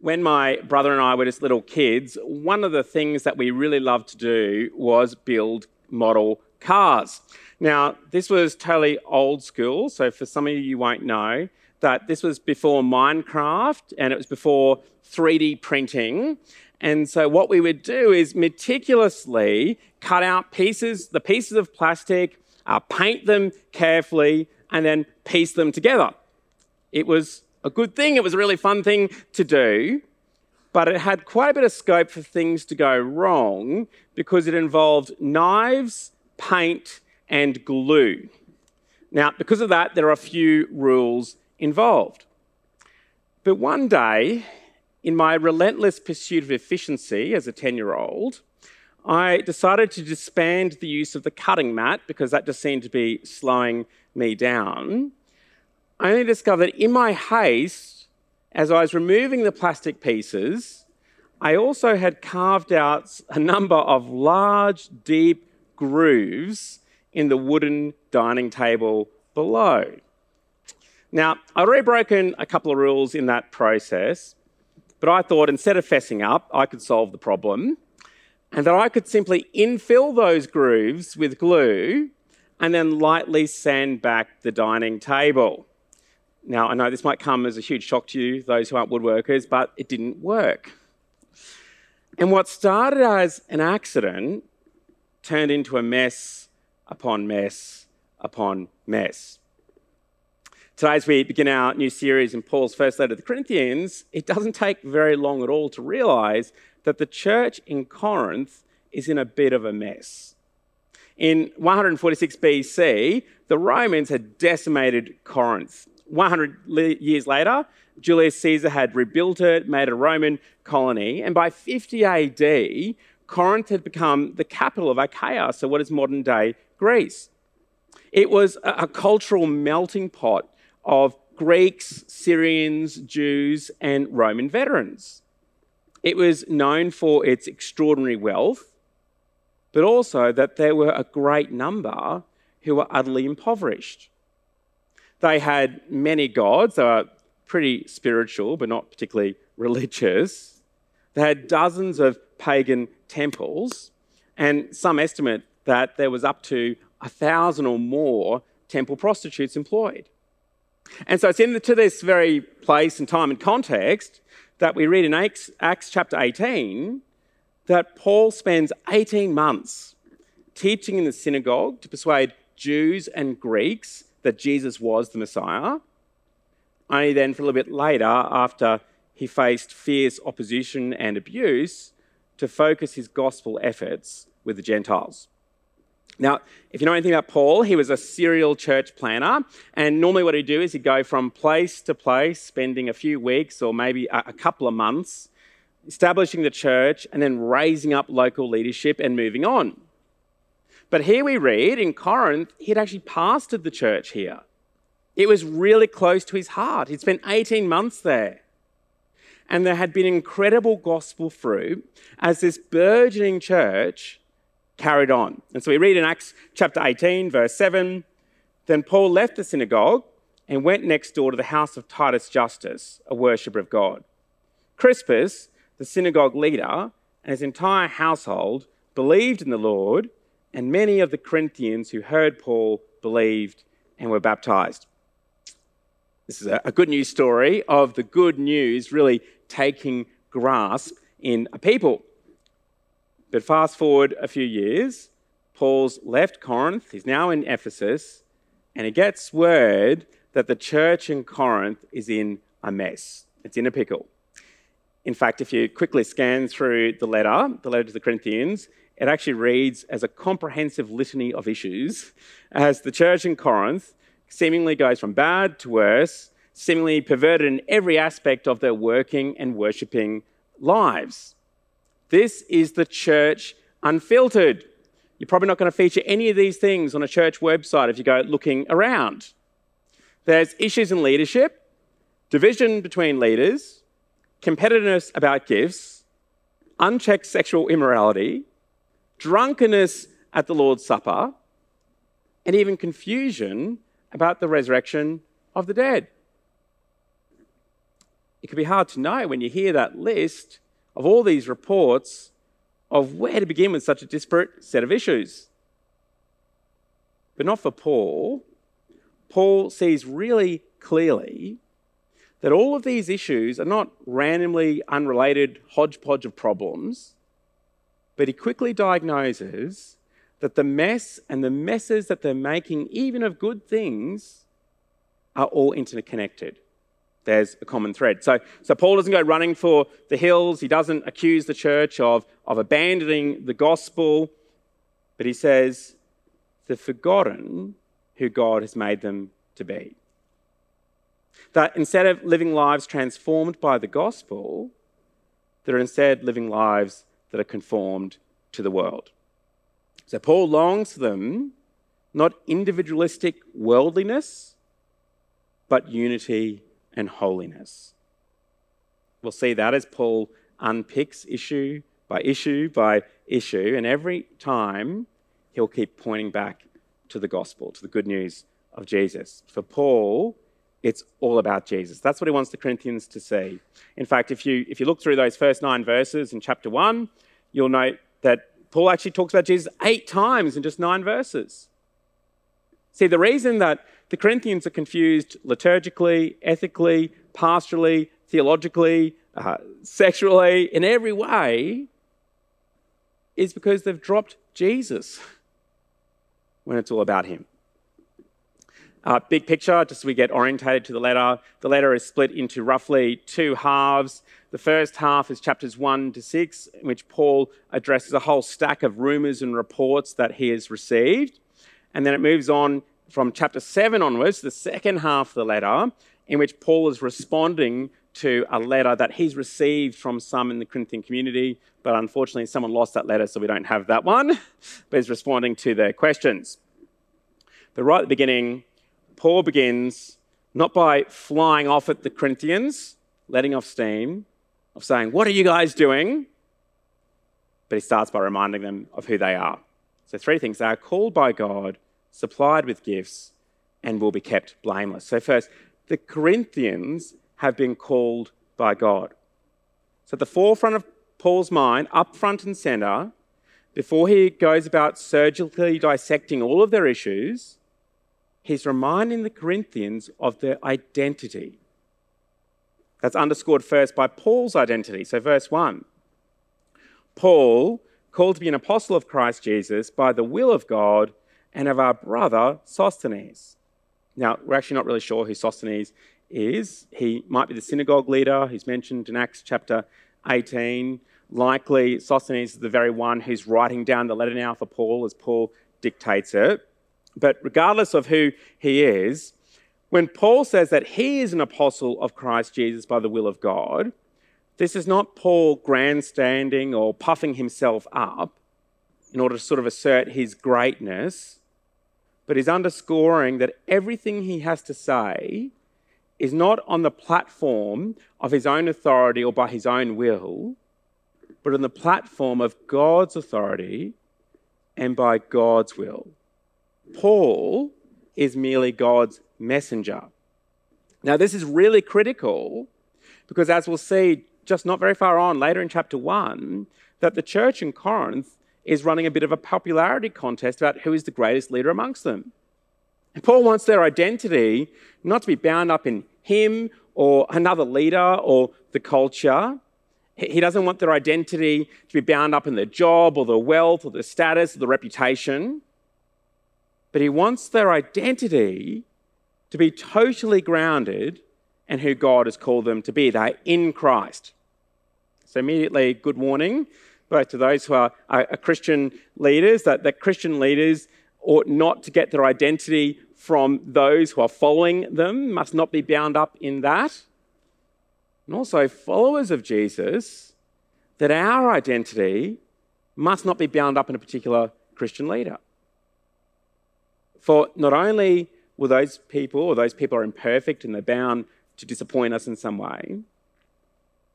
when my brother and I were just little kids, one of the things that we really loved to do was build model cars. Now, this was totally old school, so for some of you, you won't know that this was before Minecraft and it was before 3D printing. And so, what we would do is meticulously cut out pieces, the pieces of plastic, uh, paint them carefully, and then piece them together. It was a good thing, it was a really fun thing to do, but it had quite a bit of scope for things to go wrong because it involved knives, paint, and glue. Now, because of that, there are a few rules involved. But one day, in my relentless pursuit of efficiency as a 10 year old, I decided to disband the use of the cutting mat because that just seemed to be slowing me down. I only discovered that in my haste, as I was removing the plastic pieces, I also had carved out a number of large, deep grooves in the wooden dining table below. Now, I'd already broken a couple of rules in that process, but I thought instead of fessing up, I could solve the problem and that I could simply infill those grooves with glue and then lightly sand back the dining table. Now, I know this might come as a huge shock to you, those who aren't woodworkers, but it didn't work. And what started as an accident turned into a mess upon mess upon mess. Today, as we begin our new series in Paul's first letter to the Corinthians, it doesn't take very long at all to realize that the church in Corinth is in a bit of a mess. In 146 BC, the Romans had decimated Corinth. 100 years later, Julius Caesar had rebuilt it, made a Roman colony, and by 50 AD, Corinth had become the capital of Achaia, so what is modern day Greece. It was a cultural melting pot of Greeks, Syrians, Jews, and Roman veterans. It was known for its extraordinary wealth, but also that there were a great number who were utterly impoverished. They had many gods, they were pretty spiritual, but not particularly religious. They had dozens of pagan temples, and some estimate that there was up to a thousand or more temple prostitutes employed. And so it's into this very place and time and context that we read in Acts, Acts chapter 18 that Paul spends 18 months teaching in the synagogue to persuade Jews and Greeks that Jesus was the Messiah. Only then, for a little bit later, after he faced fierce opposition and abuse, to focus his gospel efforts with the Gentiles. Now, if you know anything about Paul, he was a serial church planner. And normally, what he'd do is he'd go from place to place, spending a few weeks or maybe a, couple of months, establishing the church and then raising up local leadership and moving on. But here we read in Corinth, he'd actually pastored the church here. It was really close to his heart. He'd spent 18 months there. And there had been incredible gospel fruit as this burgeoning church carried on. And so we read in Acts chapter 18, verse 7 Then Paul left the synagogue and went next door to the house of Titus Justus, a worshipper of God. Crispus, the synagogue leader, and his entire household believed in the Lord, and many of the Corinthians who heard Paul believed and were baptized. This is a, good news story of the good news really taking grasp in a people. But fast forward a few years, Paul's left Corinth, he's now in Ephesus, and he gets word that the church in Corinth is in a mess. It's in a pickle. In fact, if you quickly scan through the letter, the letter to the Corinthians, it actually reads as a comprehensive litany of issues as the church in Corinth seemingly goes from bad to worse, seemingly perverted in every aspect of their working and worshipping lives. This is the church unfiltered. You're probably not going to feature any of these things on a church website if you go looking around. There's issues in leadership, division between leaders, competitiveness about gifts, unchecked sexual immorality, drunkenness at the Lord's Supper, and even confusion about the resurrection of the dead. it can be hard to know when you hear that list of all these reports of where to begin with such a disparate set of issues. But not for Paul. Paul sees really clearly that all of these issues are not randomly unrelated hodgepodge of problems, but he quickly diagnoses that the mess and the messes that they're making, even of good things, are all interconnected. There's a common thread. So, so Paul doesn't go running for the hills. He doesn't accuse the church of, of abandoning the gospel, but he says they've forgotten who God has made them to be. That instead of living lives transformed by the gospel, they're instead living lives that are conformed to the world. So Paul longs for them not individualistic worldliness, but unity and holiness. We'll see that as Paul unpicks issue by issue by issue, and every time he'll keep pointing back to the gospel, to the good news of Jesus. For Paul, it's all about Jesus. That's what he wants the Corinthians to see. In fact, if you, if you look through those first nine verses in chapter one, you'll note that Paul actually talks about Jesus eight times in just nine verses. See, the reason that the Corinthians are confused liturgically, ethically, pastorally, theologically, uh, sexually, in every way, is because they've dropped Jesus when it's all about Him. Uh, big picture, just so we get orientated to the letter. The letter is split into roughly two halves. The first half is chapters 1 to 6, in which Paul addresses a whole stack of rumours and reports that he has received. And then it moves on from chapter 7 onwards, the second half of the letter, in which Paul is responding to a letter that he's received from some in the Corinthian community, but unfortunately, someone lost that letter, so we don't have that one. but he's responding to their questions. But right at the beginning, Paul begins not by flying off at the Corinthians, letting off steam, of saying, What are you guys doing? But he starts by reminding them of who they are. So, three things they are called by God, supplied with gifts, and will be kept blameless. So, first, the Corinthians have been called by God. So, at the forefront of Paul's mind, up front and center, before he goes about surgically dissecting all of their issues, he's reminding the Corinthians of their identity. That's underscored first by Paul's identity. So, verse 1 Paul, called to be an apostle of Christ Jesus by the will of God and of our brother Sosthenes. Now, we're actually not really sure who Sosthenes is. He might be the synagogue leader who's mentioned in Acts chapter 18. Likely, Sosthenes is the very one who's writing down the letter now for Paul as Paul dictates it. But regardless of who he is, when Paul says that he is an apostle of Christ Jesus by the will of God, this is not Paul grandstanding or puffing himself up in order to sort of assert his greatness, but he's underscoring that everything he has to say is not on the platform of his own authority or by his own will, but on the platform of God's authority and by God's will. Paul is merely God's messenger. Now, this is really critical because, as we'll see just not very far on later in chapter 1, that the church in Corinth is running a bit of a popularity contest about who is the greatest leader amongst them. And Paul wants their identity not to be bound up in him or another leader or the culture. He doesn't want their identity to be bound up in their job or their wealth or their status or their reputation but he wants their identity to be totally grounded in who God has called them to be. They're in Christ. So, immediately, good warning both to those who are, are, are Christian leaders that, that Christian leaders ought not to get their identity from those who are following them, must not be bound up in that. And also, followers of Jesus, that our identity must not be bound up in a particular Christian leader. For not only will those people, or those people are imperfect and they're bound to disappoint us in some way,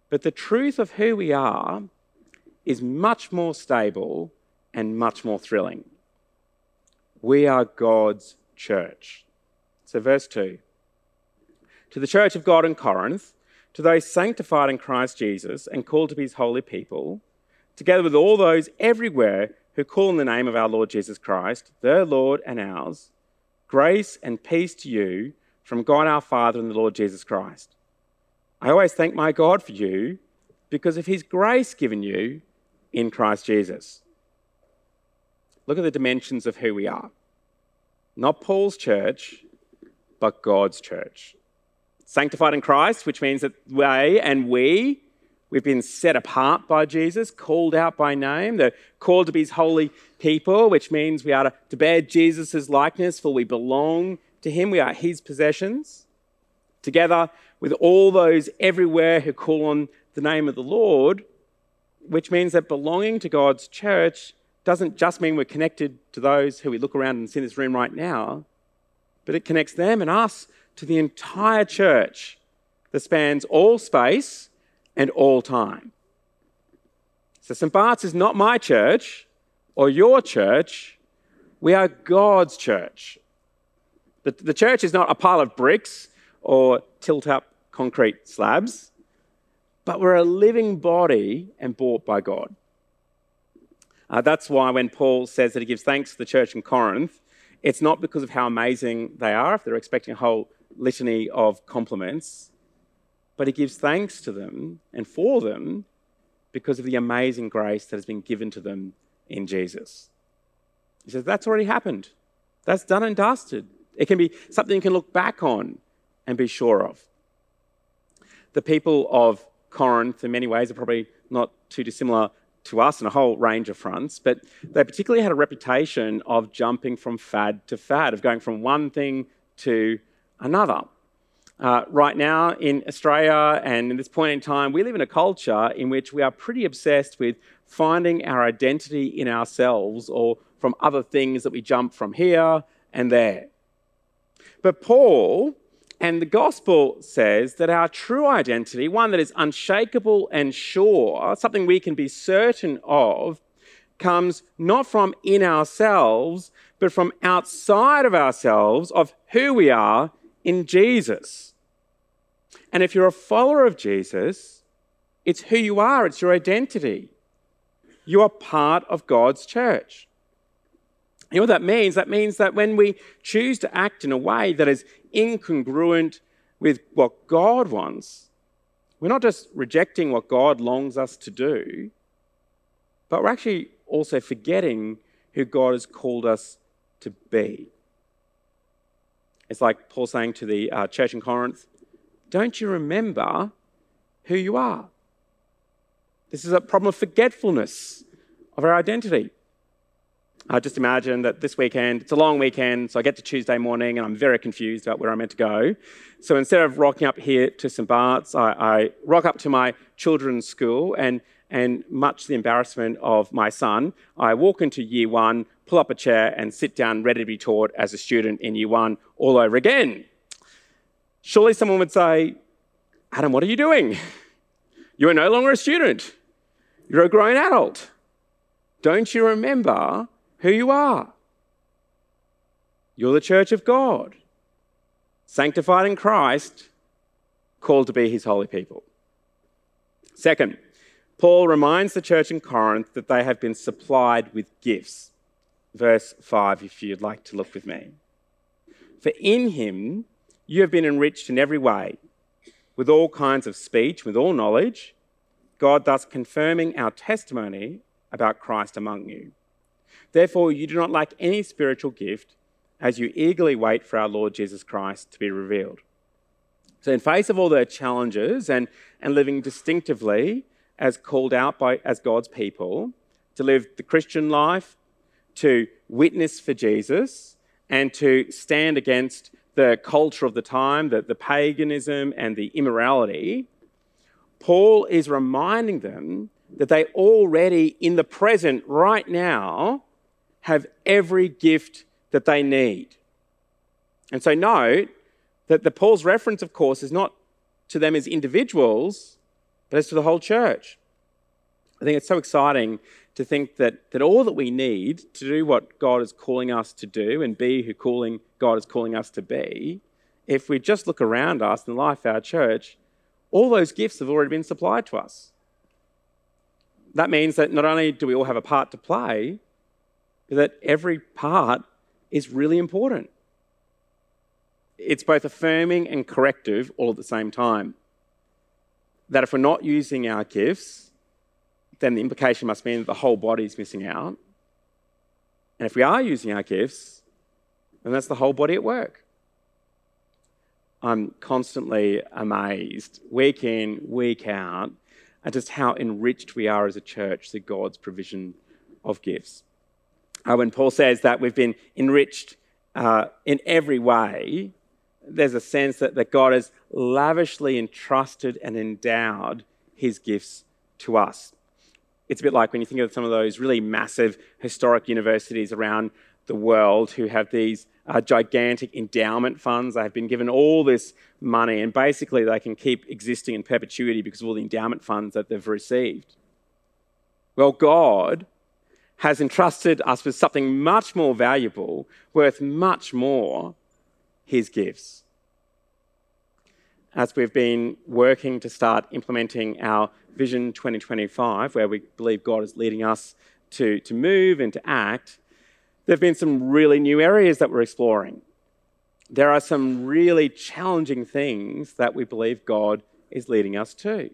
but the truth of who we are is much more stable and much more thrilling. We are God's church. So, verse 2 To the church of God in Corinth, to those sanctified in Christ Jesus and called to be his holy people, together with all those everywhere who call in the name of our Lord Jesus Christ, their Lord and ours, grace and peace to you from God our Father and the Lord Jesus Christ. I always thank my God for you because of his grace given you in Christ Jesus. Look at the dimensions of who we are. Not Paul's church, but God's church. Sanctified in Christ, which means that they and we, we've been set apart by Jesus, called out by name. They're called to be his holy people, which means we are to, to bear Jesus' likeness, for we belong to him. We are his possessions. Together with all those everywhere who call on the name of the Lord, which means that belonging to God's church doesn't just mean we're connected to those who we look around and see in this room right now, but it connects them and us to the entire church that spans all space and all time. So, St. Bart's is not my church or your church. We are God's church. The, the church is not a pile of bricks or tilt up concrete slabs, but we're a living body and bought by God. Uh, that's why when Paul says that he gives thanks to the church in Corinth, it's not because of how amazing they are, if they're expecting a whole litany of compliments, but he gives thanks to them and for them because of the amazing grace that has been given to them in Jesus. He says, That's already happened. That's done and dusted. It can be something you can look back on and be sure of. The people of Corinth, in many ways, are probably not too dissimilar to us in a whole range of fronts, but they particularly had a reputation of jumping from fad to fad, of going from one thing to another. Uh, right now in Australia and in this point in time, we live in a culture in which we are pretty obsessed with finding our identity in ourselves or from other things that we jump from here and there. But Paul and the gospel says that our true identity, one that is unshakable and sure, something we can be certain of, comes not from in ourselves, but from outside of ourselves, of who we are in Jesus. And if you're a follower of Jesus, it's who you are, it's your identity. You are part of God's church. You know what that means? That means that when we choose to act in a way that is incongruent with what God wants, we're not just rejecting what God longs us to do, but we're actually also forgetting who God has called us to be. It's like Paul saying to the uh, church in Corinth, Don't you remember who you are? This is a problem of forgetfulness of our identity. I just imagine that this weekend, it's a long weekend, so I get to Tuesday morning and I'm very confused about where I'm meant to go. So instead of rocking up here to St. Bart's, I, I rock up to my children's school and, and much the embarrassment of my son, I walk into year one, pull up a chair and sit down ready to be taught as a student in year one all over again. Surely someone would say, Adam, what are you doing? You are no longer a student. You're a grown adult. Don't you remember who you are. You're the church of God, sanctified in Christ, called to be his holy people. Second, Paul reminds the church in Corinth that they have been supplied with gifts. Verse 5, if you'd like to look with me. For in him you have been enriched in every way, with all kinds of speech, with all knowledge, God thus confirming our testimony about Christ among you. Therefore, you do not lack any spiritual gift as you eagerly wait for our Lord Jesus Christ to be revealed. So, in face of all the challenges and, and living distinctively as called out by as God's people, to live the Christian life, to witness for Jesus, and to stand against the culture of the time, the, the paganism and the immorality, Paul is reminding them that they already, in the present, right now, have every gift that they need. And so note that the Paul's reference, of course, is not to them as individuals, but as to the whole church. I think it's so exciting to think that, that all that we need to do what God is calling us to do and be who calling God is calling us to be, if we just look around us in life our church, all those gifts have already been supplied to us. That means that not only do we all have a part to play, but that every part is really important. It's both affirming and corrective all at the same time. That if we're not using our gifts, then the implication must mean that the whole body is missing out. And if we are using our gifts, then that's the whole body at work. I'm constantly amazed, week in, week out, at just how enriched we are as a church through God's provision of gifts. Uh, when Paul says that we've been enriched uh, in every way, there's a sense that, that God has lavishly entrusted and endowed his gifts to us. It's a bit like when you think of some of those really massive historic universities around the world who have these uh, gigantic endowment funds. They have been given all this money, and basically they can keep existing in perpetuity because of all the endowment funds that they've received. Well, God has entrusted us with something much more valuable, worth much more his gifts. As we've been working to start implementing our Vision 2025, where we believe God is leading us to, to move and to act, there have been some really new areas that we're exploring. There are some really challenging things that we believe God is leading us to.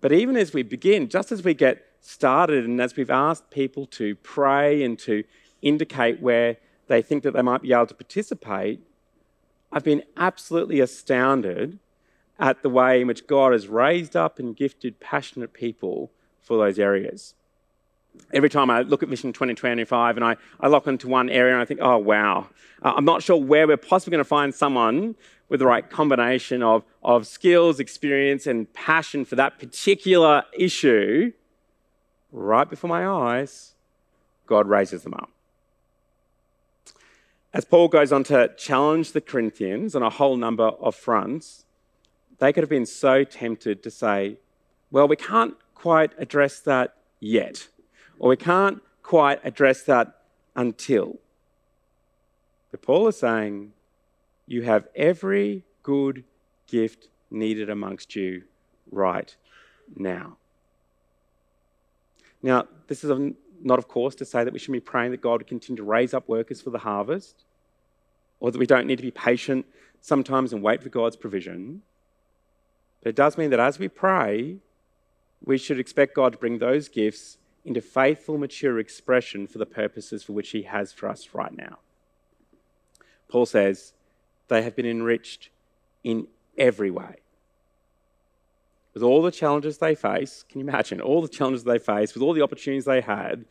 But even as we begin, just as we get started and as we've asked people to pray and to indicate where they think that they might be able to participate, I've been absolutely astounded at the way in which God has raised up and gifted passionate people for those areas every time I look at Vision 2025 and I, I lock into one area and I think, oh, wow, uh, I'm not sure where we're possibly going to find someone with the right combination of, of skills, experience, and passion for that particular issue. Right before my eyes, God raises them up. As Paul goes on to challenge the Corinthians on a whole number of fronts, they could have been so tempted to say, well, we can't quite address that yet or we can't quite address that until. But Paul is saying, You have every good gift needed amongst you right now. Now, this is not, of course, to say that we should be praying that God would continue to raise up workers for the harvest, or that we don't need to be patient sometimes and wait for God's provision. But it does mean that as we pray, we should expect God to bring those gifts into faithful, mature expression for the purposes for which He has for us right now. Paul says, they have been enriched in every way. With all the challenges they face, can you imagine all the challenges they face, with all the opportunities they had,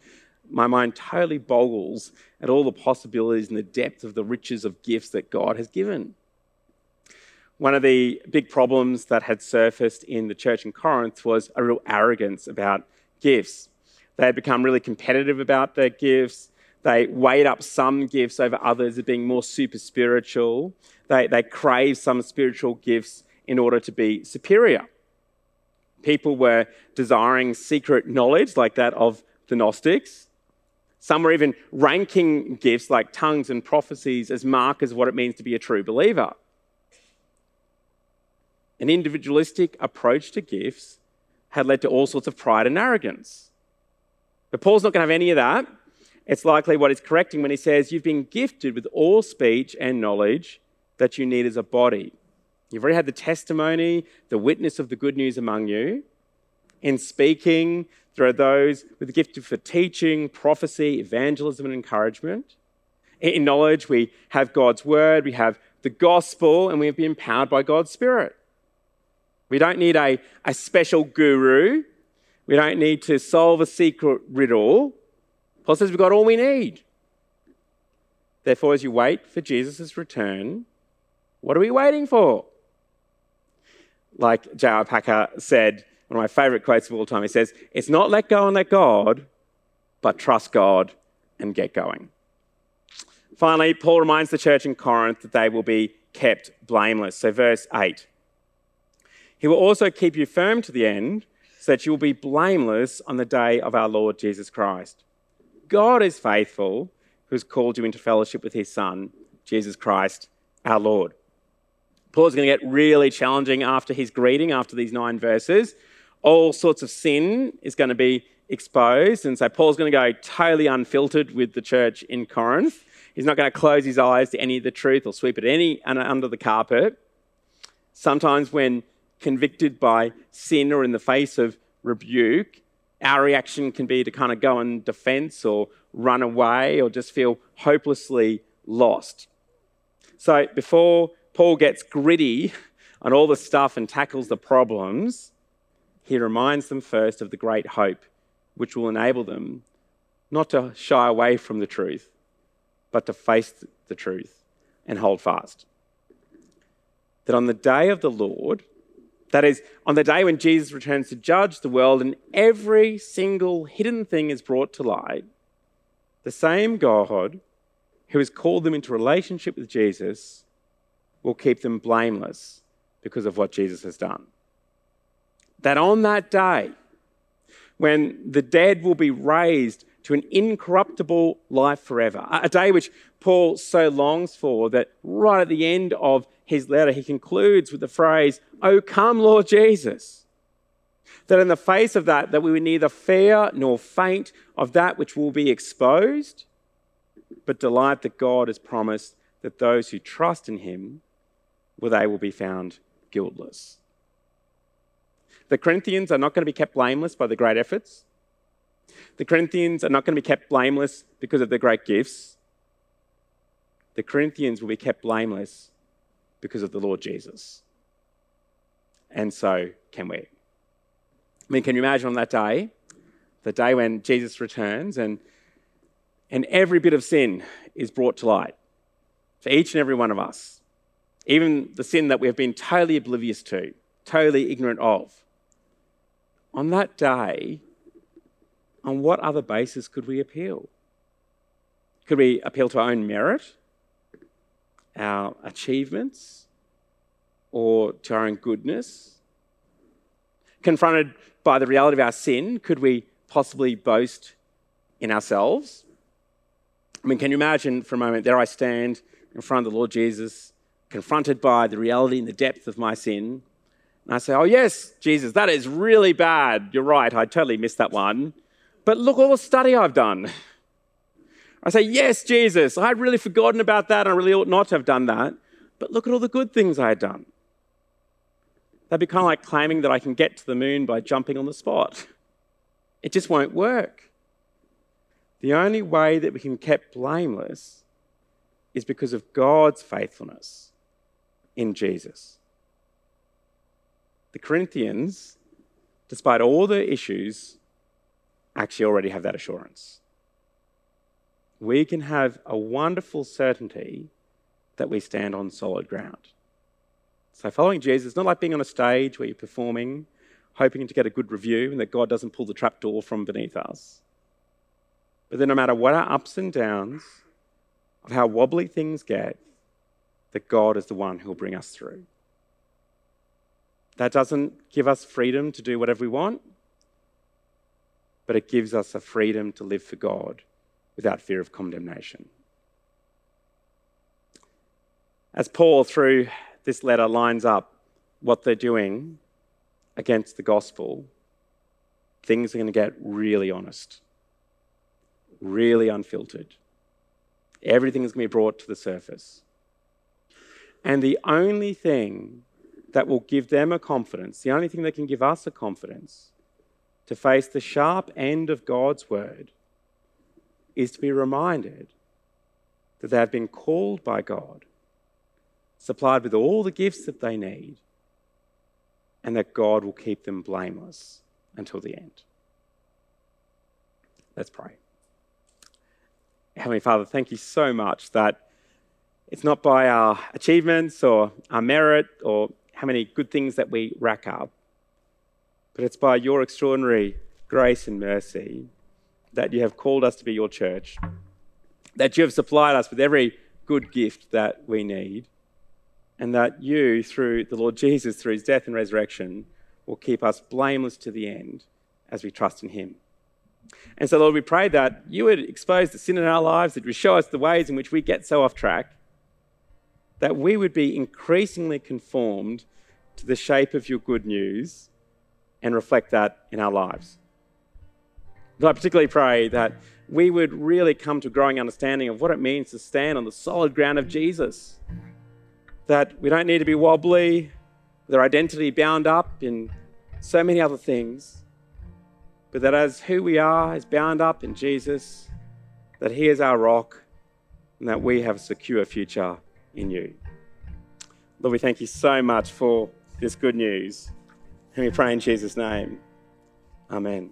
my mind totally boggles at all the possibilities and the depth of the riches of gifts that God has given. One of the big problems that had surfaced in the church in Corinth was a real arrogance about gifts. They had become really competitive about their gifts. They weighed up some gifts over others as being more super spiritual. They, they craved some spiritual gifts in order to be superior. People were desiring secret knowledge, like that of the Gnostics. Some were even ranking gifts like tongues and prophecies as markers of what it means to be a true believer. An individualistic approach to gifts had led to all sorts of pride and arrogance. But Paul's not going to have any of that. It's likely what he's correcting when he says, You've been gifted with all speech and knowledge that you need as a body. You've already had the testimony, the witness of the good news among you. In speaking, there are those with the gift for teaching, prophecy, evangelism, and encouragement. In knowledge, we have God's word, we have the gospel, and we've been empowered by God's Spirit. We don't need a, a special guru we don't need to solve a secret riddle. Paul says we've got all we need. Therefore, as you wait for Jesus' return, what are we waiting for? Like J.I. Packer said, one of my favorite quotes of all time, he says, It's not let go and let God, but trust God and get going. Finally, Paul reminds the church in Corinth that they will be kept blameless. So, verse 8 He will also keep you firm to the end so that you will be blameless on the day of our Lord Jesus Christ. God is faithful, who has called you into fellowship with his Son, Jesus Christ, our Lord. Paul's going to get really challenging after his greeting, after these nine verses. All sorts of sin is going to be exposed. And so Paul's going to go totally unfiltered with the church in Corinth. He's not going to close his eyes to any of the truth or sweep it any uh, under the carpet. Sometimes, when convicted by sin or in the face of rebuke, our reaction can be to kind of go in defense or run away or just feel hopelessly lost. So, before Paul gets gritty on all the stuff and tackles the problems, he reminds them first of the great hope which will enable them not to shy away from the truth, but to face the truth and hold fast. That on the day of the Lord, that is, on the day when Jesus returns to judge the world and every single hidden thing is brought to light, the same God who has called them into relationship with Jesus will keep them blameless because of what Jesus has done. That on that day, when the dead will be raised to an incorruptible life forever, a day which Paul so longs for that right at the end of his letter, he concludes with the phrase, Oh, come, Lord Jesus. That in the face of that, that we would neither fear nor faint of that which will be exposed, but delight that God has promised that those who trust in him well, they will be found guiltless. The Corinthians are not going to be kept blameless by the great efforts. The Corinthians are not going to be kept blameless because of the great gifts. The Corinthians will be kept blameless because of the Lord Jesus. And so can we. I mean, can you imagine on that day, the day when Jesus returns and, and every bit of sin is brought to light for each and every one of us? Even the sin that we have been totally oblivious to, totally ignorant of. On that day, on what other basis could we appeal? Could we appeal to our own merit, our achievements, or to our own goodness? Confronted by the reality of our sin, could we possibly boast in ourselves? I mean, can you imagine for a moment, there I stand in front of the Lord Jesus confronted by the reality and the depth of my sin. And I say, Oh, yes, Jesus, that is really bad. You're right, I totally missed that one. But look all the study I've done. I say, Yes, Jesus, I'd really forgotten about that. I really ought not to have done that. But look at all the good things I had done. That'd be kind of like claiming that I can get to the moon by jumping on the spot. It just won't work. The only way that we can be kept blameless is because of God's faithfulness in Jesus. The Corinthians, despite all the issues, actually already have that assurance. We can have a wonderful certainty that we stand on solid ground. So, following Jesus is not like being on a stage where you're performing, hoping to get a good review and that God doesn't pull the trapdoor from beneath us. But then, no matter what our ups and downs, of how wobbly things get, that God is the one who will bring us through. That doesn't give us freedom to do whatever we want, but it gives us a freedom to live for God without fear of condemnation. As Paul, through this letter, lines up what they're doing against the gospel, things are going to get really honest, really unfiltered. Everything is going to be brought to the surface. And the only thing that will give them a confidence, the only thing that can give us a confidence to face the sharp end of God's word is to be reminded that they have been called by God, supplied with all the gifts that they need, and that God will keep them blameless until the end. Let's pray. Heavenly Father, thank you so much that it's not by our achievements or our merit or how many good things that we rack up, but it's by your extraordinary grace and mercy that you have called us to be your church, that you have supplied us with every good gift that we need, and that you, through the Lord Jesus, through his death and resurrection, will keep us blameless to the end as we trust in him. And so, Lord, we pray that you would expose the sin in our lives, that you would show us the ways in which we get so off track, that we would be increasingly conformed to the shape of your good news and reflect that in our lives. But I particularly pray that we would really come to a growing understanding of what it means to stand on the solid ground of Jesus. That we don't need to be wobbly, with our identity bound up in so many other things, but that as who we are is bound up in Jesus, that He is our rock, and that we have a secure future in you. Lord, we thank you so much for this good news. And we pray in Jesus' name. Amen.